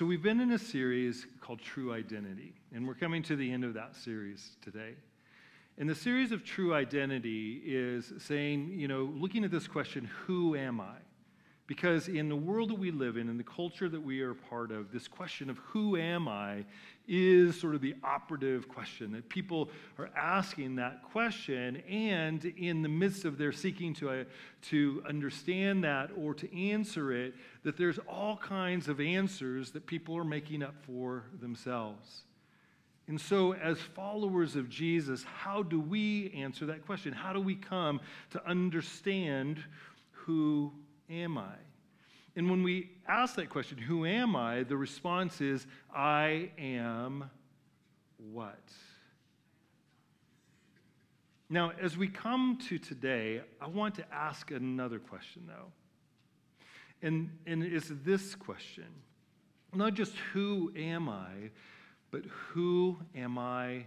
So, we've been in a series called True Identity, and we're coming to the end of that series today. And the series of True Identity is saying, you know, looking at this question, who am I? Because in the world that we live in, in the culture that we are part of, this question of who am I is sort of the operative question that people are asking that question. And in the midst of their seeking to, uh, to understand that or to answer it, that there's all kinds of answers that people are making up for themselves. And so, as followers of Jesus, how do we answer that question? How do we come to understand who am I? And when we ask that question, who am I? The response is, I am what? Now, as we come to today, I want to ask another question, though. And, and it's this question not just who am I, but who am I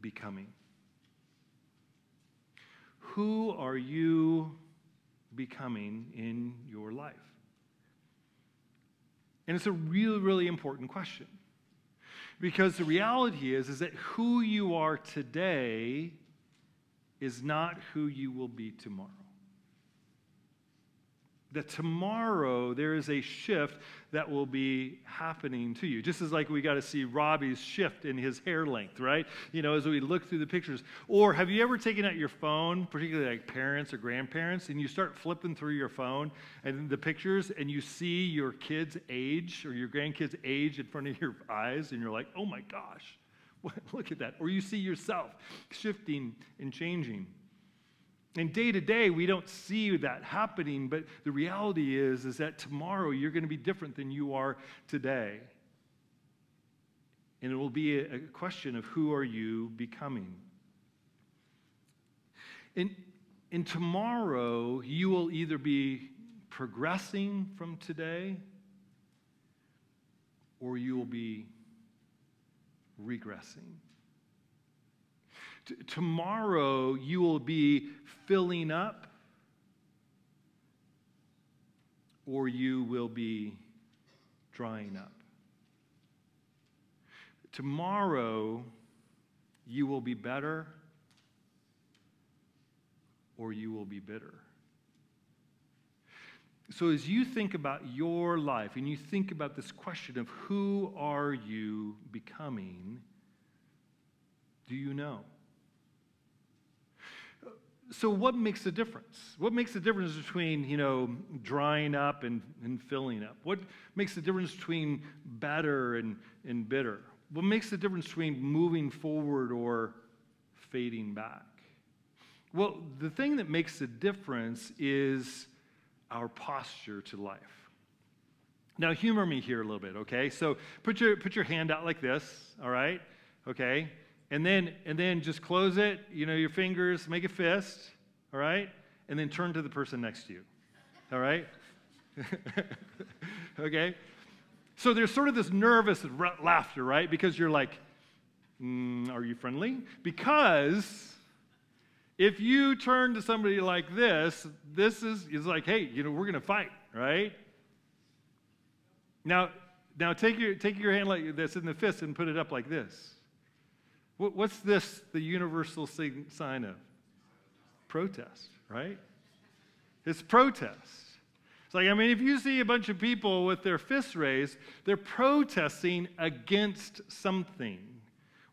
becoming? Who are you becoming in your life? And it's a really, really important question. Because the reality is, is that who you are today is not who you will be tomorrow that tomorrow there is a shift that will be happening to you. Just as like we got to see Robbie's shift in his hair length, right? You know, as we look through the pictures. Or have you ever taken out your phone, particularly like parents or grandparents, and you start flipping through your phone and the pictures and you see your kid's age or your grandkid's age in front of your eyes and you're like, oh my gosh, look at that. Or you see yourself shifting and changing. And day to day, we don't see that happening, but the reality is, is that tomorrow you're going to be different than you are today. And it will be a, question of who are you becoming. And, and tomorrow, you will either be progressing from today or you will be regressing. T- tomorrow you will be filling up or you will be drying up. Tomorrow you will be better or you will be bitter. So, as you think about your life and you think about this question of who are you becoming, do you know? So what makes the difference? What makes the difference between, you know, drying up and, and filling up? What makes the difference between better and, and bitter? What makes the difference between moving forward or fading back? Well, the thing that makes the difference is our posture to life. Now, humor me here a little bit, okay? So put your, put your hand out like this, all right? Okay? And then and then just close it you know your fingers make a fist all right? And then turn to the person next to you all right? Okay? So there's sort of this nervous laughter right? Because you're like mm, are you friendly? Because if you turn to somebody like this this is, is like hey you know we're going to fight right? Now now take your take your hand like this in the fist and put it up like this What's this, the universal sign of? Protest, right? It's protest. It's like, I mean, if you see a bunch of people with their fists raised, they're protesting against something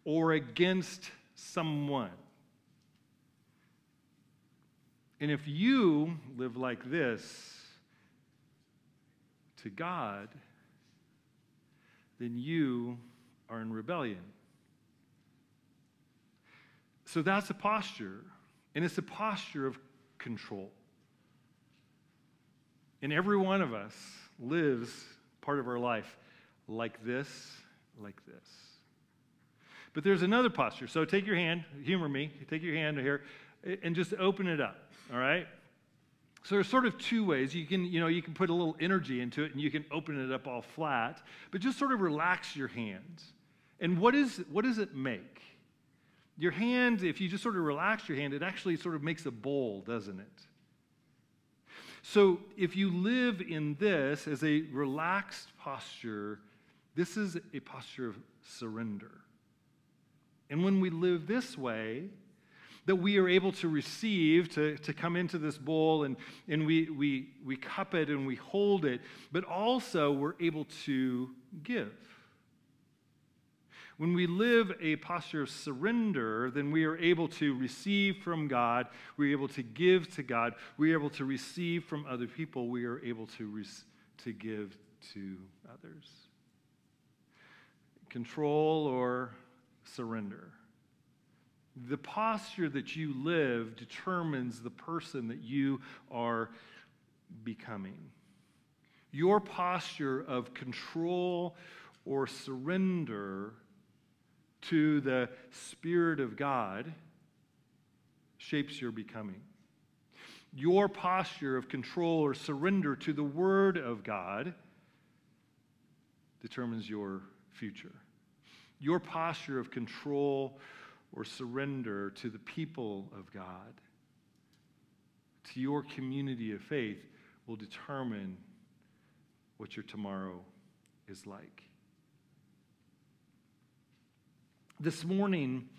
or against someone. And if you live like this to God, then you are in rebellion. So that's a posture, and it's a posture of control. And every one of us lives part of our life like this, like this. But there's another posture. So take your hand, humor me, take your hand here, and just open it up, all right? So there's sort of two ways. You can, you know, you can put a little energy into it and you can open it up all flat, but just sort of relax your hands. And what, is, what does it make? Your hand, if you just sort of relax your hand, it actually sort of makes a bowl, doesn't it? So if you live in this as a relaxed posture, this is a posture of surrender. And when we live this way, that we are able to receive, to, to come into this bowl and, and we, we, we cup it and we hold it, but also we're able to give. When we live a posture of surrender, then we are able to receive from God, we're able to give to God, we're able to receive from other people, we are able to, re- to give to others. Control or surrender. The posture that you live determines the person that you are becoming. Your posture of control or surrender to the Spirit of God shapes your becoming. Your posture of control or surrender to the Word of God determines your future. Your posture of control or surrender to the people of God, to your community of faith, will determine what your tomorrow is like. This morning,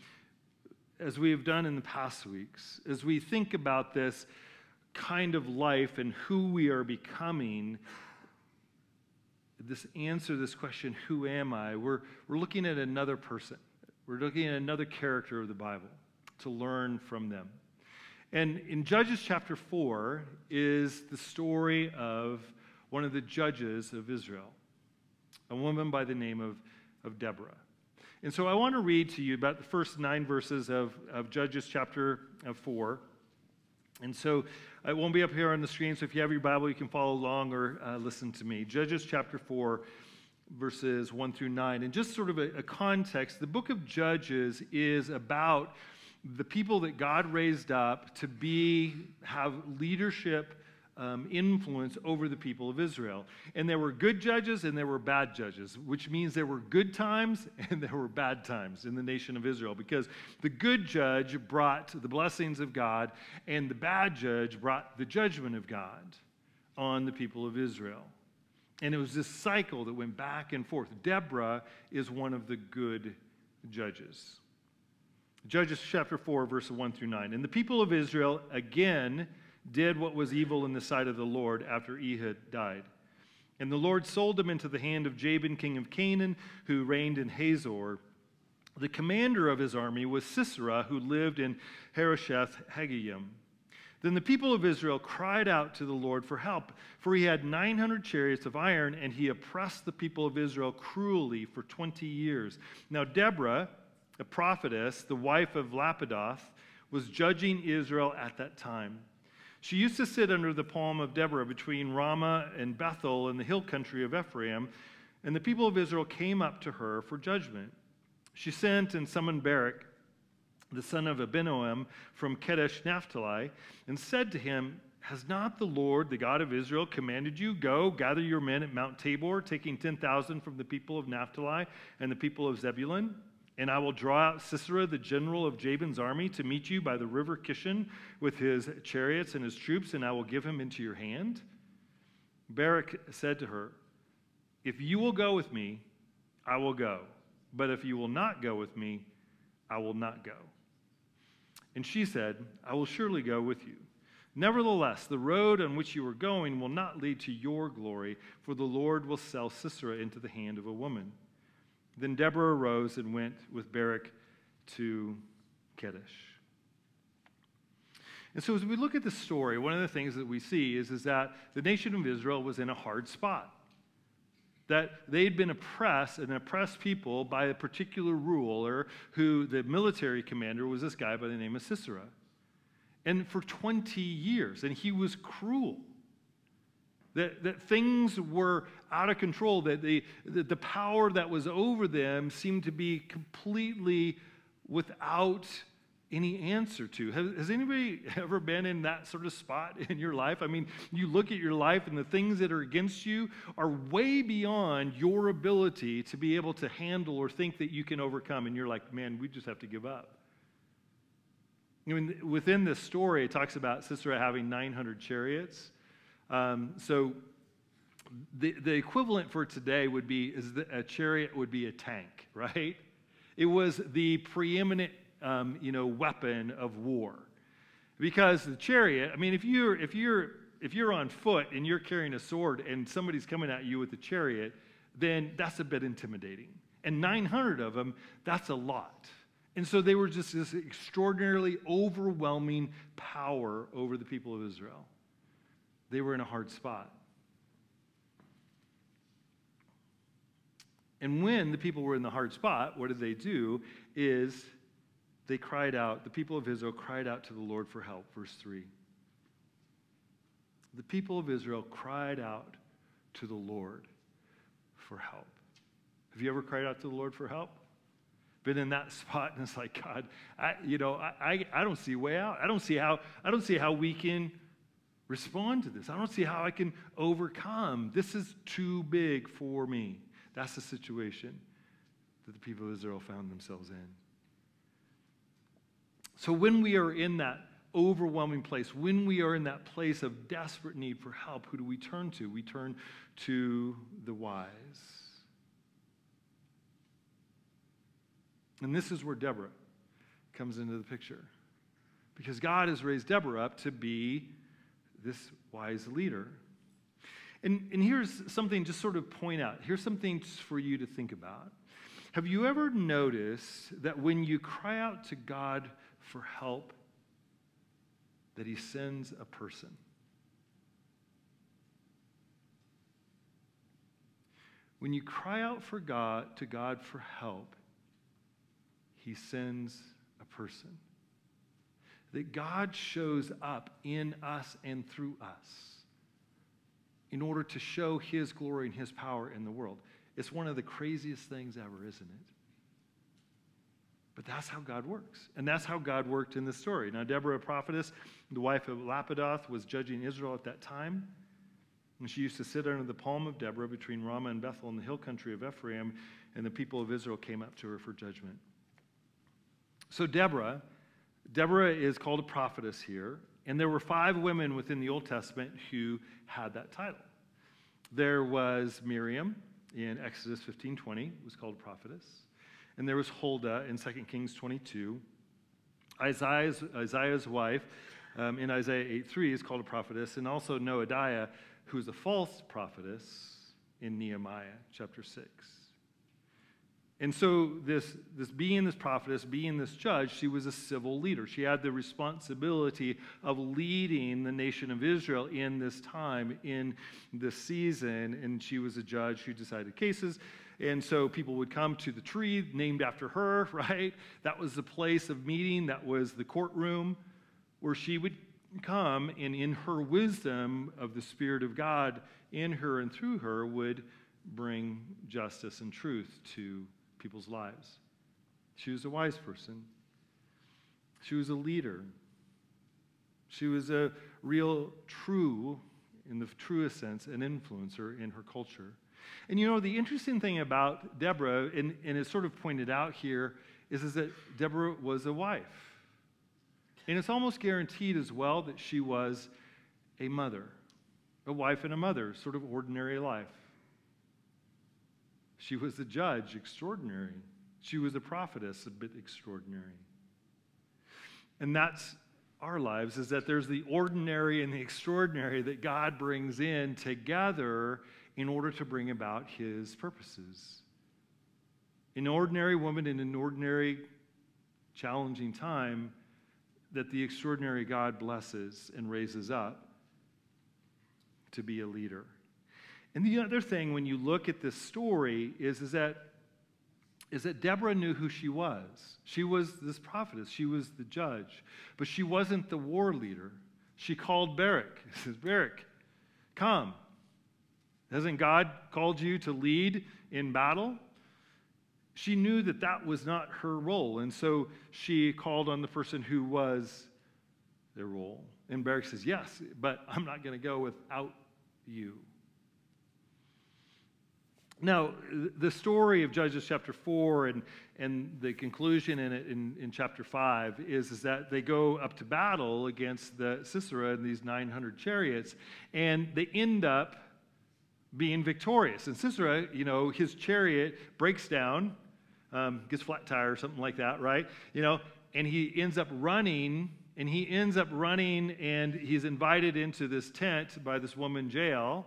as we have done in the past weeks, as we think about this kind of life and who we are becoming, this answer this question, who am I? We're, we're looking at another person. We're looking at another character of the Bible to learn from them. And in Judges chapter 4 is the story of one of the judges of Israel, a woman by the name of, of Deborah. And so I want to read to you about the first nine verses of, of Judges chapter 4. And so it won't be up here on the screen, so if you have your Bible, you can follow along or uh, listen to me. Judges chapter 4, verses 1 through 9. And just sort of a, a context, the book of Judges is about the people that God raised up to be, have leadership um, influence over the people of Israel. And there were good judges and there were bad judges, which means there were good times and there were bad times in the nation of Israel because the good judge brought the blessings of God and the bad judge brought the judgment of God on the people of Israel. And it was this cycle that went back and forth. Deborah is one of the good judges. Judges chapter 4, verse 1 through 9. And the people of Israel again did what was evil in the sight of the Lord after Ehud died. And the Lord sold him into the hand of Jabin, king of Canaan, who reigned in Hazor. The commander of his army was Sisera, who lived in Harosheth Hagoyim. Then the people of Israel cried out to the Lord for help, for he had 900 chariots of iron, and he oppressed the people of Israel cruelly for 20 years. Now, Deborah, a prophetess, the wife of Lapidoth, was judging Israel at that time. She used to sit under the palm of Deborah between Ramah and Bethel in the hill country of Ephraim, and the people of Israel came up to her for judgment. She sent and summoned Barak, the son of Abinoam from Kedesh Naphtali, and said to him, Has not the Lord, the God of Israel, commanded you, Go, gather your men at Mount Tabor, taking 10,000 from the people of Naphtali and the people of Zebulun? And I will draw out Sisera, the general of Jabin's army, to meet you by the river Kishon with his chariots and his troops, and I will give him into your hand. Barak said to her, If you will go with me, I will go. But if you will not go with me, I will not go. And she said, I will surely go with you. Nevertheless, the road on which you are going will not lead to your glory, for the Lord will sell Sisera into the hand of a woman. Then Deborah arose and went with Barak to Kedesh. And so, as we look at the story, one of the things that we see is, is that the nation of Israel was in a hard spot. That they'd been oppressed, an oppressed people, by a particular ruler who the military commander was this guy by the name of Sisera. And for 20 years, and he was cruel. That, that things were out of control, that the, that the power that was over them seemed to be completely without any answer to. Has, has, anybody ever been in that sort of spot in your life? I mean, you look at your life and the things that are against you are way beyond your ability to be able to handle or think that you can overcome. And you're like, man, we just have to give up. I mean, within this story, it talks about Sisera having 900 chariots. Um, so the, the equivalent for today would be is that a chariot would be a tank, right? It was the preeminent, um, you know, weapon of war. Because the chariot, I mean, if you're, if, you're, if you're on foot and you're carrying a sword and somebody's coming at you with a chariot, then that's a bit intimidating. And 900 of them, that's a lot. And so they were just this extraordinarily overwhelming power over the people of Israel. They were in a hard spot. And when the people were in the hard spot, what did they do? Is they cried out, the people of Israel cried out to the Lord for help. Verse 3. The people of Israel cried out to the Lord for help. Have you ever cried out to the Lord for help? Been in that spot and it's like, God, I, you know, I, I, I don't see a way out. I don't see how, I don't see how we can respond to this. I don't see how I can overcome. This is too big for me. That's the situation that the people of Israel found themselves in. So when we are in that overwhelming place, when we are in that place of desperate need for help, who do we turn to? We turn to the wise. And this is where Deborah comes into the picture. Because God has raised Deborah up to be this wise leader. And, and here's something just sort of point out. Here's something for you to think about. Have you ever noticed that when you cry out to God for help, that He sends a person? When you cry out for God to God for help, He sends a person. That God shows up in us and through us in order to show his glory and his power in the world. It's one of the craziest things ever, isn't it? But that's how God works. And that's how God worked in this story. Now, Deborah, a prophetess, the wife of Lapidoth, was judging Israel at that time. And she used to sit under the palm of Deborah between Ramah and Bethel in the hill country of Ephraim, and the people of Israel came up to her for judgment. So, Deborah, Deborah is called a prophetess here, and there were five women within the Old Testament who had that title. There was Miriam in Exodus 15:20, was called a prophetess. And there was Huldah in 2 Kings 22. Isaiah's, Isaiah's wife um, in Isaiah 8:3 is called a prophetess, and also Noadiah, who is a false prophetess in Nehemiah chapter 6. And so, this, this being this prophetess, being this judge, she was a civil leader. She had the responsibility of leading the nation of Israel in this time, in this season. And she was a judge who decided cases. And so people would come to the tree named after her, right? That was the place of meeting, that was the courtroom where she would come, and in her wisdom of the Spirit of God in her and through her, would bring justice and truth to people's lives. She was a wise person. She was a leader. She was a real, true, in the truest sense, an influencer in her culture. And you know, the interesting thing about Deborah, and, and it's sort of pointed out here, is, is that Deborah was a wife. And it's almost guaranteed as well that she was a mother, a wife and a mother, sort of ordinary life. She was a judge, extraordinary. She was a prophetess, a bit extraordinary. And that's our lives, is that there's the ordinary and the extraordinary that God brings in together in order to bring about his purposes. An ordinary woman in an ordinary, challenging time that the extraordinary God blesses and raises up to be a leader. And the other thing when you look at this story is, is that is that Deborah knew who she was. She was this prophetess, she was the judge, but she wasn't the war leader. She called Barak. She says, Barak, come. Hasn't God called you to lead in battle? She knew that that was not her role, and so she called on the person who was their role. And Barak says, Yes, but I'm not going to go without you. Now, the story of Judges chapter 4 and, and the conclusion in it in, in chapter 5 is, is that they go up to battle against the Sisera and these 900 chariots, and they end up being victorious. And Sisera, you know, his chariot breaks down, um, gets flat tire or something like that, right? You know, and he ends up running, and he ends up running, and he's invited into this tent by this woman, Jael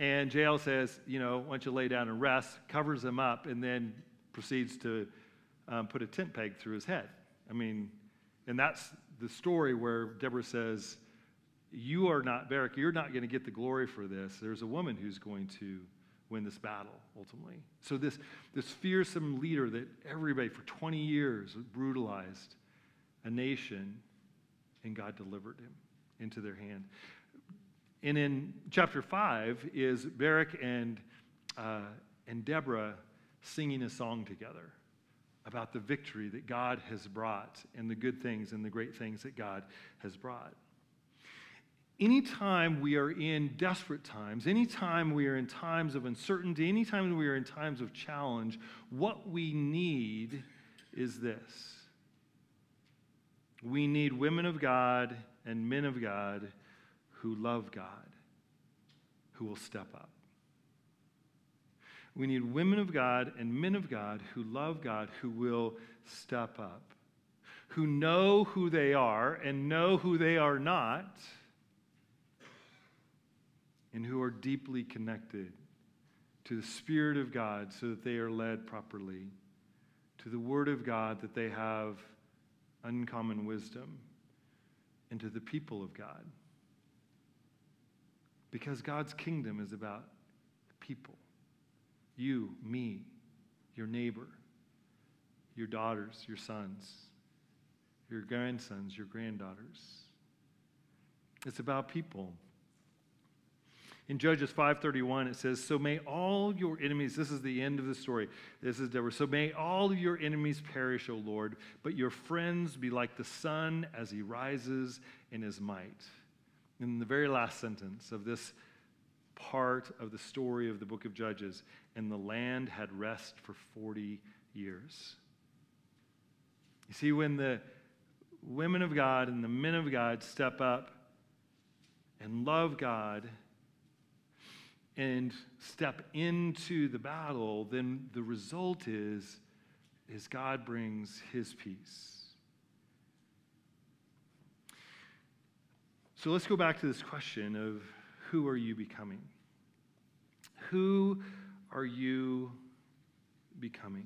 and Jael says, you know, don't you lay down and rest, covers him up, and then proceeds to um, put a tent peg through his head. I mean, and that's the story where Deborah says, You are not, Barak, you're not going to get the glory for this. There's a woman who's going to win this battle ultimately. So, this, this fearsome leader that everybody for 20 years brutalized a nation, and God delivered him into their hand. And in chapter 5 is Barak and, uh, and Deborah singing a song together about the victory that God has brought and the good things and the great things that God has brought. Anytime we are in desperate times, anytime we are in times of uncertainty, anytime we are in times of challenge, what we need is this. We need women of God and men of God who love God, who will step up. We need women of God and men of God who love God, who will step up, who know who they are and know who they are not, and who are deeply connected to the Spirit of God so that they are led properly, to the Word of God that they have uncommon wisdom, and to the people of God. Because God's kingdom is about people you, me, your neighbor, your daughters, your sons, your grandsons, your granddaughters. It's about people. In Judges 5:31 it says, "So may all your enemies, this is the end of the story. This is Deborah. So may all your enemies perish, O Lord, but your friends be like the sun as he rises in his might." In the very last sentence of this part of the story of the book of Judges, and the land had rest for 40 years. You see, when the women of God and the men of God step up and love God and step into the battle, then the result is, is God brings his peace. So let's go back to this question of who are you becoming? Who are you becoming?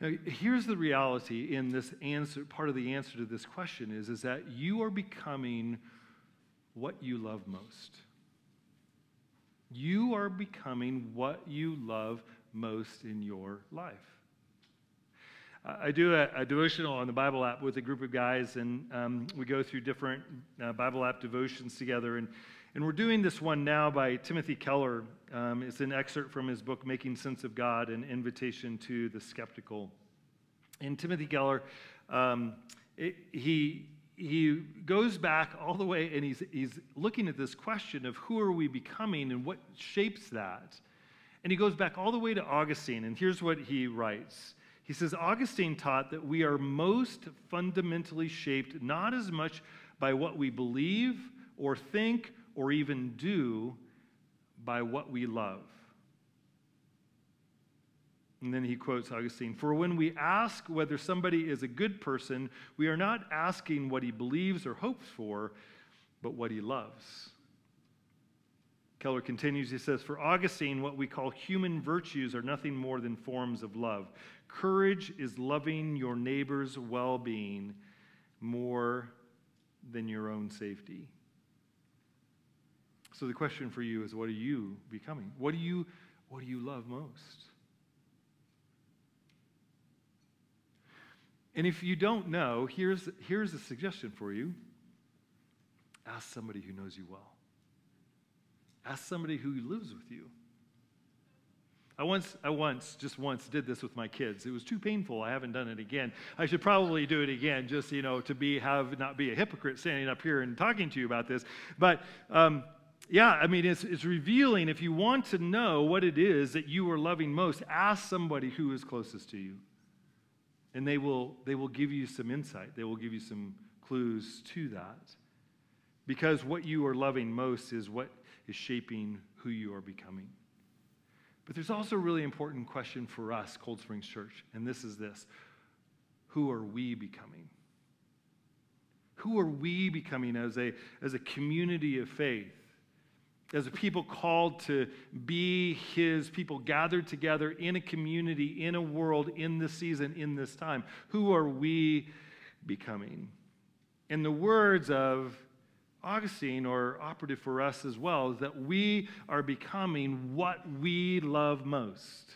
Now, here's the reality in this answer, part of the answer to this question is, is that you are becoming what you love most. You are becoming what you love most in your life. I do a, a, devotional on the Bible app with a group of guys, and um, we go through different uh, Bible app devotions together. And, and we're doing this one now by Timothy Keller. Um, it's an excerpt from his book, Making Sense of God An Invitation to the Skeptical. And Timothy Keller, um, it, he, he goes back all the way and he's, he's looking at this question of who are we becoming and what shapes that. And he goes back all the way to Augustine, and here's what he writes. He says Augustine taught that we are most fundamentally shaped not as much by what we believe or think or even do, by what we love. And then he quotes Augustine For when we ask whether somebody is a good person, we are not asking what he believes or hopes for, but what he loves. Keller continues, he says, For Augustine, what we call human virtues are nothing more than forms of love. Courage is loving your neighbor's well being more than your own safety. So the question for you is what are you becoming? What do you, what do you love most? And if you don't know, here's, here's a suggestion for you ask somebody who knows you well, ask somebody who lives with you. I once, I once, just once did this with my kids. It was too painful. I haven't done it again. I should probably do it again, just you know, to be have not be a hypocrite standing up here and talking to you about this. But um, yeah, I mean, it's, it's revealing. If you want to know what it is that you are loving most, ask somebody who is closest to you. And they will, they will give you some insight, they will give you some clues to that. Because what you are loving most is what is shaping who you are becoming. But there's also a really important question for us, Cold Springs Church, and this is this Who are we becoming? Who are we becoming as a, as a community of faith? As a people called to be his people gathered together in a community, in a world, in this season, in this time. Who are we becoming? In the words of Augustine, or operative for us as well, is that we are becoming what we love most.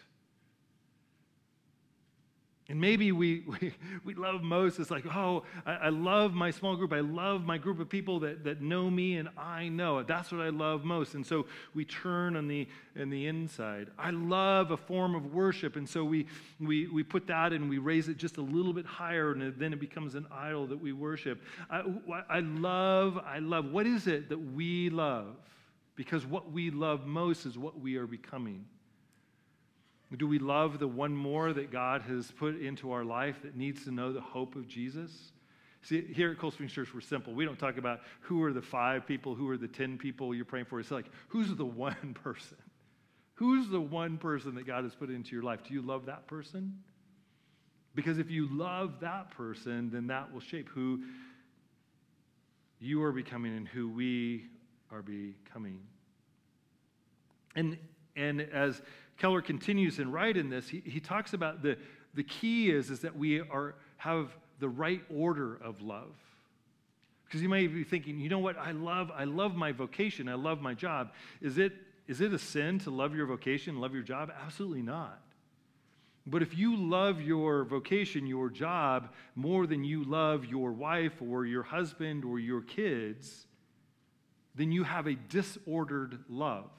And maybe we, we, we love most, it's like, oh, I, I, love my small group. I love my group of people that, that know me and I know. That's what I love most. And so we turn on the, on the inside. I love a form of worship. And so we, we, we put that and we raise it just a little bit higher and then it becomes an idol that we worship. I, I love, I love. What is it that we love? Because what we love most is what we are becoming. Do we love the one more that God has put into our life that needs to know the hope of Jesus? See, here at Cold Springs Church, we're simple. We don't talk about who are the five people, who are the 10 people you're praying for. It's like, who's the one person? Who's the one person that God has put into your life? Do you love that person? Because if you love that person, then that will shape who you are becoming and who we are becoming. And, and as Keller continues and right in this, he, he talks about the, the key is, is that we are, have the right order of love. Because you may be thinking, you know what, I love, I love my vocation, I love my job. Is it, is it a sin to love your vocation, love your job? Absolutely not. But if you love your vocation, your job, more than you love your wife or your husband or your kids, then you have a disordered love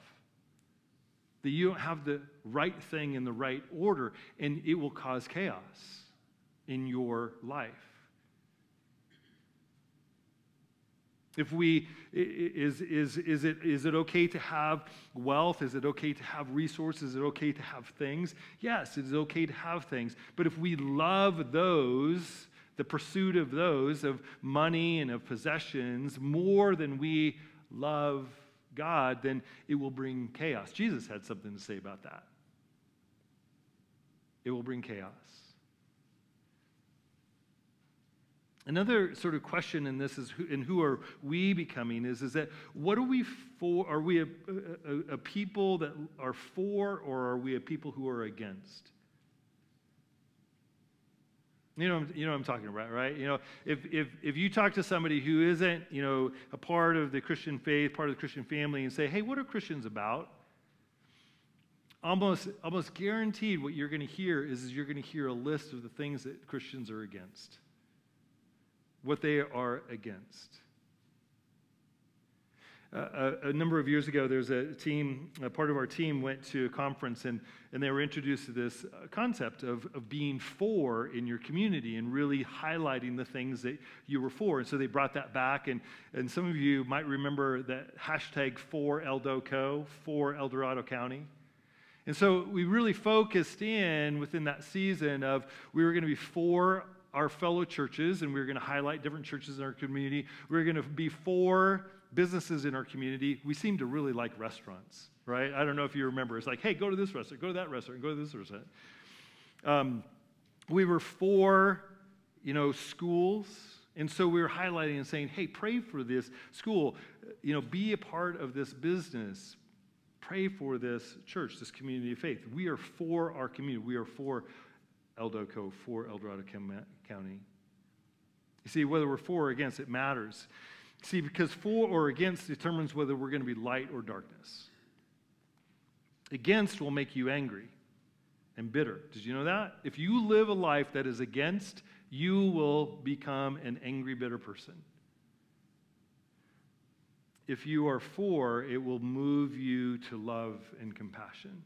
that you don't have the right thing in the right order, and it will cause chaos in your life. If we, is, is, is, it, is it okay to have wealth? Is it okay to have resources? Is it okay to have things? Yes, it is okay to have things. But if we love those, the pursuit of those, of money and of possessions, more than we love God, then it will bring chaos. Jesus had something to say about that. It will bring chaos. Another sort of question in this is, who, and who are we becoming? Is, is that what are we for? Are we a, a, a people that are for, or are we a people who are against? You know, you know what I'm talking about, right? You know, if, if, if you talk to somebody who isn't, you know, a part of the Christian faith, part of the Christian family, and say, hey, what are Christians about? Almost, almost guaranteed what you're going to hear is, is you're going to hear a list of the things that Christians are against, what they are against. Uh, a, a, number of years ago, there was a team, a part of our team went to a conference and, and they were introduced to this uh, concept of, of being for in your community and really highlighting the things that you were for. And so they brought that back. And, and some of you might remember that hashtag for ElDoCo, for El Dorado County. And so we really focused in within that season of we were going to be for our fellow churches and we were going to highlight different churches in our community. We were going to be for businesses in our community, we seem to really like restaurants, right? I don't know if you remember. It's like, hey, go to this restaurant, go to that restaurant, go to this restaurant. Um, we were for, you know, schools. And so we were highlighting and saying, hey, pray for this school. You know, be a part of this business. Pray for this church, this community of faith. We are for our community. We are for ElDoCo, for El Dorado County. You see, whether we're for or against, it matters. See, because for or against determines whether we're going to be light or darkness. Against will make you angry and bitter. Did you know that? If you live a life that is against, you will become an angry, bitter person. If you are for, it will move you to love and compassion.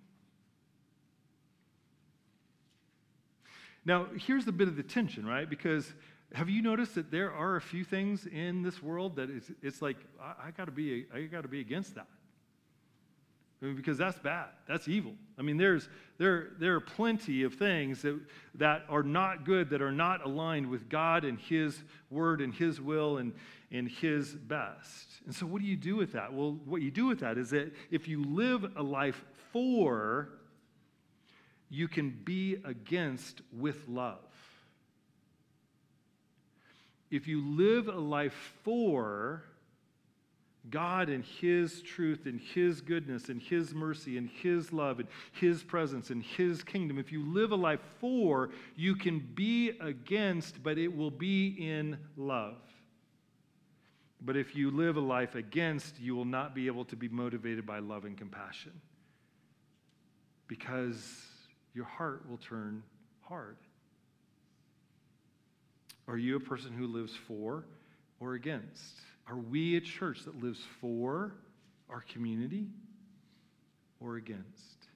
Now, here's the bit of the tension, right? Because Have you noticed that there are a few things in this world that it's, it's like, I, I got to be, I got to be against that. I mean, because that's bad. That's evil. I mean, there's, there, there are plenty of things that, that are not good, that are not aligned with God and His word and His will and, and His best. And so, what do you do with that? Well, what you do with that is that if you live a life for, you can be against with love. If you live a life for, God and His truth and His goodness and His mercy and His love and His presence and His kingdom, if you live a life for, you can be against, but it will be in love. But if you live a life against, you will not be able to be motivated by love and compassion because your heart will turn hard. Are you a person who lives for or against? Are we a church that lives for our community or against?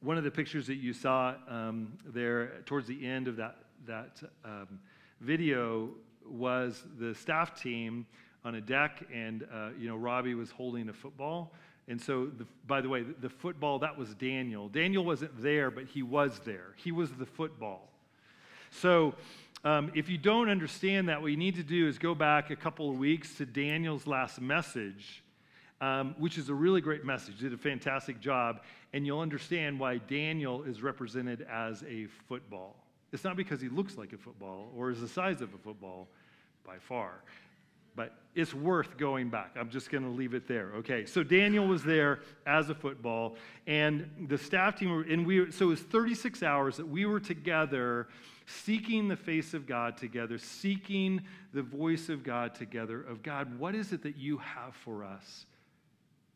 One of the pictures that you saw um, there towards the end of that, that um, video was the staff team on a deck, and uh, you know Robbie was holding a football. And so, the, by the way, the, the football that was Daniel. Daniel wasn't there, but he was there. He was the football. So um, if you don't understand that, what you need to do is go back a couple of weeks to Daniel's last message, um, which is a really great message. Did a fantastic job, and you'll understand why Daniel is represented as a football. It's not because he looks like a football or is the size of a football by far, but it's worth going back. I'm just going to leave it there. Okay, so Daniel was there as a football, and the staff team, were, and we, so it was 36 hours that we were together seeking the face of God together, seeking the voice of God together of God, what is it that you have for us?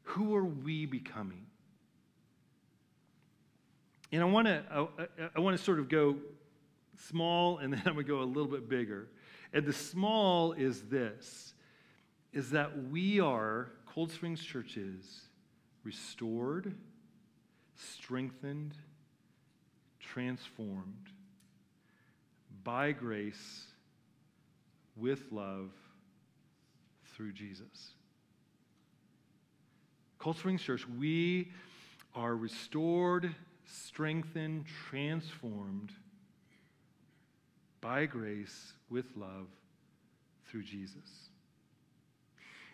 Who are we becoming? And I want to I, I want to sort of go small and then I'm going to go a little bit bigger. And the small is this is that we are Cold Springs churches restored, strengthened, transformed by grace with love through Jesus. Cold Church, we are restored, strengthened, transformed by grace with love through Jesus.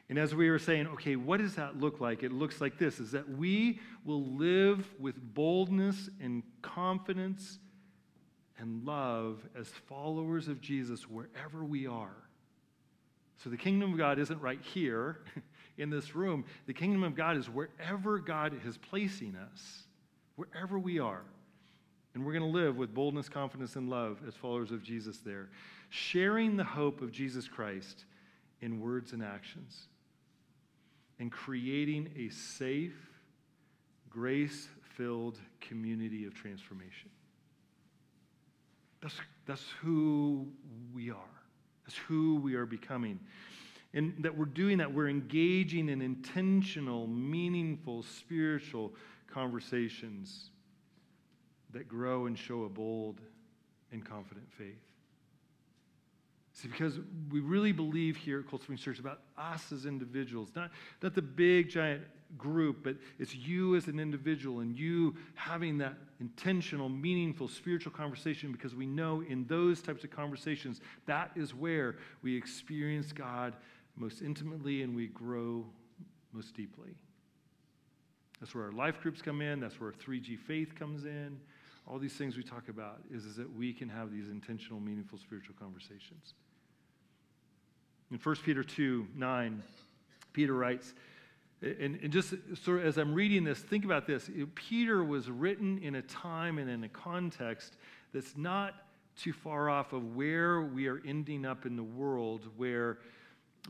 And as we were saying, okay, what does that look like? It looks like this is that we will live with boldness and confidence and love as followers of Jesus wherever we are. So the kingdom of God isn't right here in this room. The kingdom of God is wherever God is placing us, wherever we are. And we're going to live with boldness, confidence, and love as followers of Jesus there, sharing the hope of Jesus Christ in words and actions, and creating a safe, grace filled community of transformation. That's, that's who we are. That's who we are becoming. And that we're doing that, we're engaging in intentional, meaningful, spiritual conversations that grow and show a bold and confident faith. See, because we really believe here at Cold Springs Church about us as individuals, not, not the big, giant group, but it's you as an individual and you having that intentional, meaningful spiritual conversation because we know in those types of conversations, that is where we experience God most intimately and we grow most deeply. That's where our life groups come in, that's where 3G faith comes in. All these things we talk about is, is that we can have these intentional, meaningful spiritual conversations. In 1 Peter 2 9, Peter writes, and, and, just sort of as I'm reading this, think about this. Peter was written in a time and in a context that's not too far off of where we are ending up in the world, where,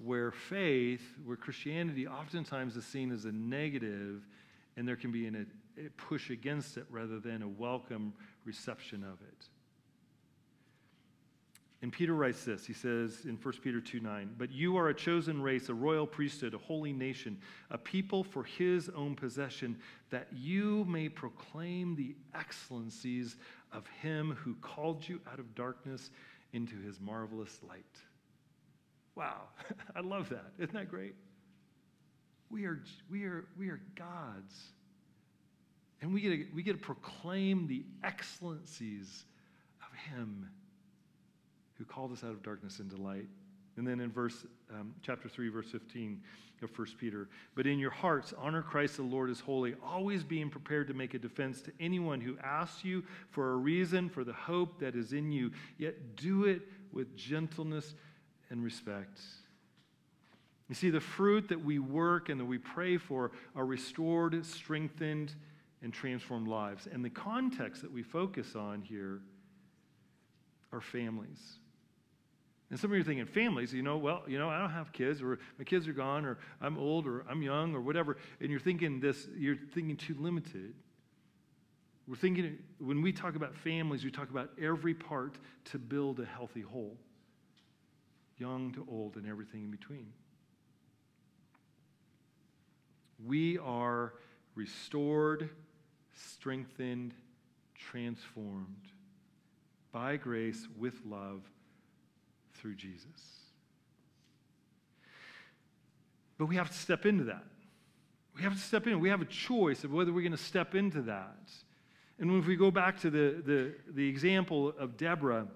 where faith, where Christianity oftentimes is seen as a negative, and there can be an, a push against it rather than a welcome reception of it. And Peter writes this. He says in 1 Peter 2 9, But you are a chosen race, a royal priesthood, a holy nation, a people for his own possession, that you may proclaim the excellencies of him who called you out of darkness into his marvelous light. Wow, I love that. Isn't that great? We are, we are, we are God's. And we get, to, we get to proclaim the excellencies of him who called us out of darkness into light. And then in verse um, chapter 3, verse 15 of 1 Peter, but in your hearts honor Christ the Lord as holy, always being prepared to make a defense to anyone who asks you for a reason for the hope that is in you, yet do it with gentleness and respect. You see, the fruit that we work and that we pray for are restored, strengthened, and transformed lives. And the context that we focus on here are families. And some of you are thinking, families, you know, well, you know, I don't have kids, or my kids are gone, or I'm old, or I'm young, or whatever. And you're thinking this, you're thinking too limited. We're thinking, when we talk about families, we talk about every part to build a healthy whole young to old, and everything in between. We are restored, strengthened, transformed by grace with love through Jesus. But we have to step into that. We have to step in. We have a choice of whether we're going to step into that. And if we go back to the, the, the example of Deborah,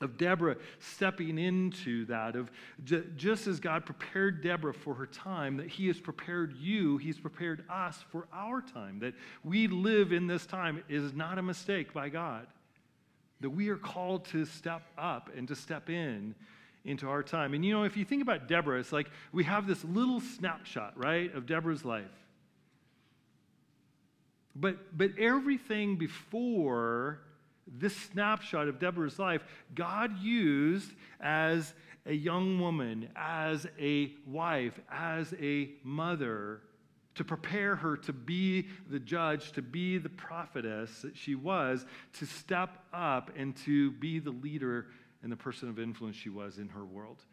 of Deborah stepping into that, of just as God prepared Deborah for her time, that He has prepared you, He's prepared us for our time. That we live in this time is not a mistake by God that we are called to step up and to step in into our time. And you know, if you think about Deborah, it's like we have this little snapshot, right, of Deborah's life. But, but everything before this snapshot of Deborah's life, God used as a young woman, as a wife, as a mother to prepare her to be the judge, to be the prophetess that she was, to step up and to be the leader and the person of influence she was in her world.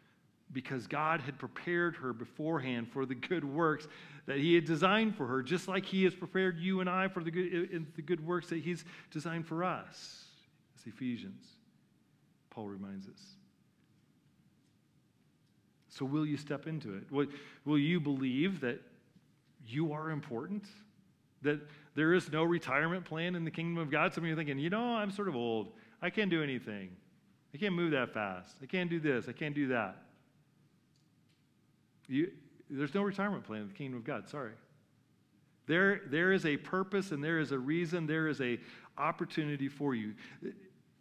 Because God had prepared her beforehand for the good works that He had designed for her, just like He has prepared you and I for the good, the good works that He's designed for us. As Ephesians, Paul reminds us. So, will you step into it? Will you believe that you are important, that there is no retirement plan in the kingdom of God. Some of you are thinking, you know, I'm sort of old. I can't do anything. I can't move that fast. I can't do this. I can't do that. You, there's no retirement plan in the kingdom of God. Sorry. There, there is a purpose and there is a reason. There is a opportunity for you.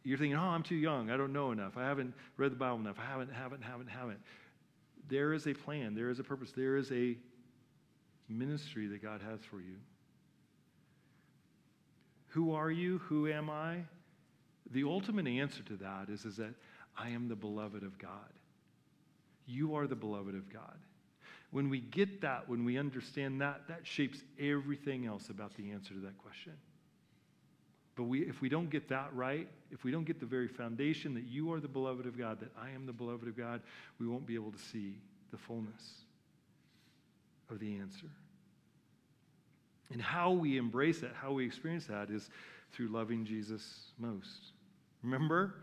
You're thinking, oh, I'm too young. I don't know enough. I haven't read the Bible enough. I haven't, haven't, haven't, haven't. There is a plan. There is a purpose. There is a ministry that God has for you. Who are you? Who am I? The ultimate answer to that is, is that I am the beloved of God. You are the beloved of God. When we get that, when we understand that, that shapes everything else about the answer to that question. But we, if we don't get that right, if we don't get the very foundation that you are the beloved of God, that I am the beloved of God, we won't be able to see the fullness of the answer. And how we embrace that, how we experience that, is through loving Jesus most. Remember,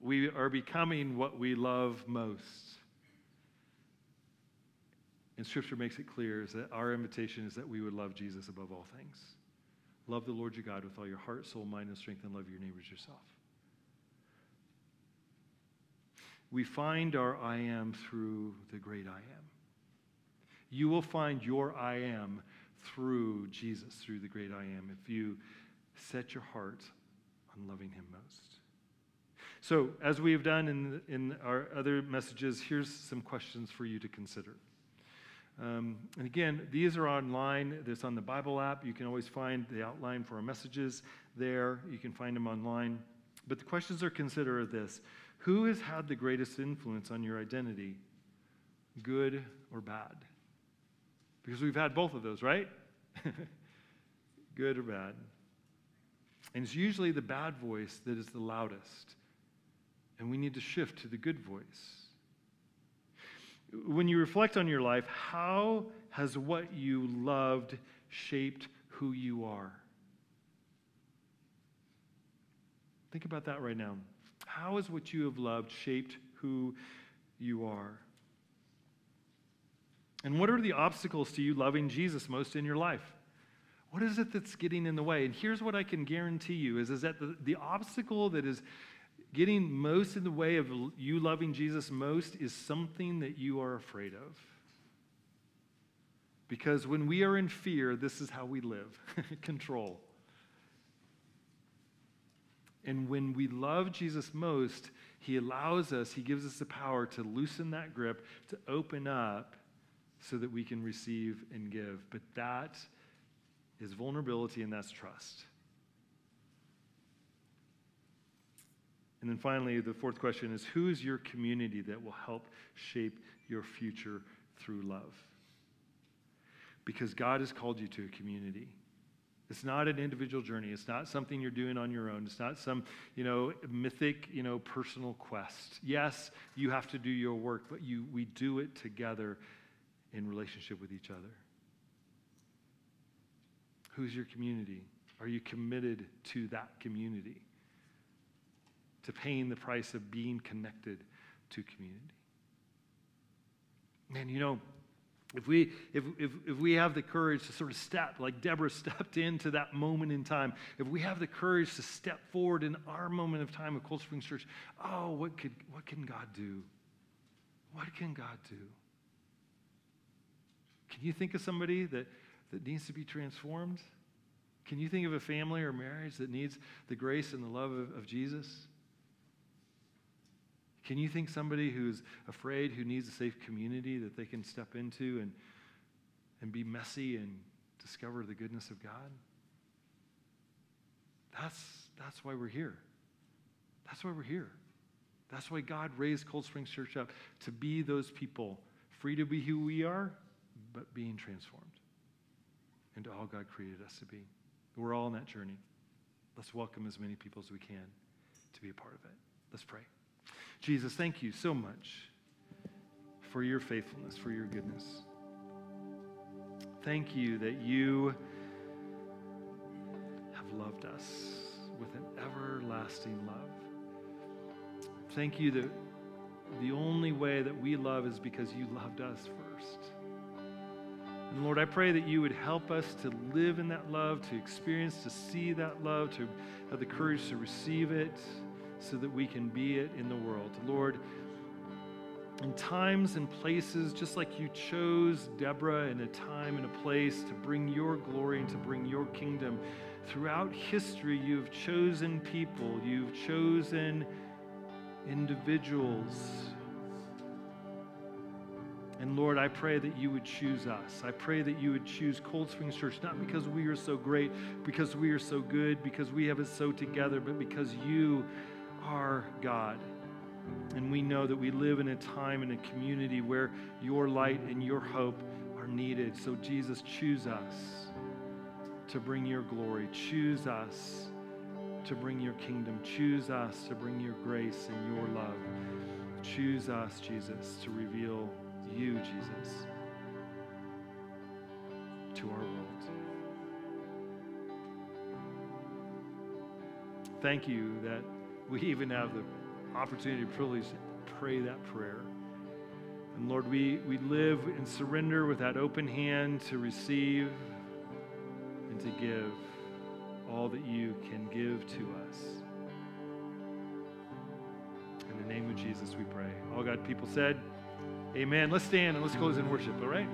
we are becoming what we love most. And Scripture makes it clear is that our invitation is that we would love Jesus above all things. Love the Lord your God with all your heart, soul, mind, and strength, and love your neighbors yourself. We find our I am through the great I am. You will find your I am through Jesus, through the great I am, if you set your heart on loving him most. So, as we have done in, in our other messages, here's some questions for you to consider. Um, and again, these are online. This on the Bible app. You can always find the outline for our messages there. You can find them online. But the questions are consider this Who has had the greatest influence on your identity, good or bad? Because we've had both of those, right? Good or bad. And it's usually the bad voice that is the loudest And we need to shift to the good voice. When you reflect on your life, how has what you loved shaped who you are? Think about that right now. How has what you have loved shaped who you are? And what are the obstacles to you loving Jesus most in your life? What is it that's getting in the way? And here's what I can guarantee you is, is that the, the obstacle that is getting most in the way of you loving Jesus most is something that you are afraid of. Because when we are in fear, this is how we live control. And when we love Jesus most, he allows us, he gives us the power to loosen that grip, to open up so that we can receive and give. But that is vulnerability and that's trust. And then finally, the fourth question is Who is your community that will help shape your future through love? Because God has called you to a community. It's not an individual journey. It's not something you're doing on your own. It's not some, you know, mythic, you know, personal quest. Yes, you have to do your work, but you we do it together in relationship with each other. Who's your community? Are you committed to that community? To paying the price of being connected to community? Man, you know, if we, if, if, if we have the courage to sort of step, like Deborah stepped into that moment in time, if we have the courage to step forward in our moment of time at Cold Springs Church, oh, what, could, what can God do? What can God do? Can you think of somebody that, that needs to be transformed? Can you think of a family or marriage that needs the grace and the love of, of Jesus? Can you think somebody who's afraid, who needs a safe community that they can step into and, and be messy and discover the goodness of God? That's, that's why we're here. That's why we're here. That's why God raised Cold Springs Church up to be those people, free to be who we are, but being transformed into all God created us to be. We're all on that journey. Let's welcome as many people as we can to be a part of it. Let's pray. Jesus, thank you so much for your faithfulness, for your goodness. Thank you that you have loved us with an everlasting love. Thank you that the only way that we love is because you loved us first. And Lord, I pray that you would help us to live in that love, to experience, to see that love, to have the courage to receive it so that we can be it in the world. Lord, in times and places, just like you chose Deborah in a time and a place to bring your glory and to bring your kingdom, throughout history, you've chosen people, you've chosen individuals. And Lord, I pray that you would choose us. I pray that you would choose Cold Springs Church, not because we are so great, because we are so good, because we have it so together, but because you are God. And we know that we live in a time and a community where your light and your hope are needed. So, Jesus, choose us to bring your glory. Choose us to bring your kingdom. Choose us to bring your grace and your love. Choose us, Jesus, to reveal you, Jesus, to our world. Thank you that we even have the opportunity, privilege to pray that prayer. And Lord, we, we live and surrender with that open hand to receive and to give all that you can give to us. In the name of Jesus, we pray. All God people said, Amen. Let's stand and let's close in worship, all right?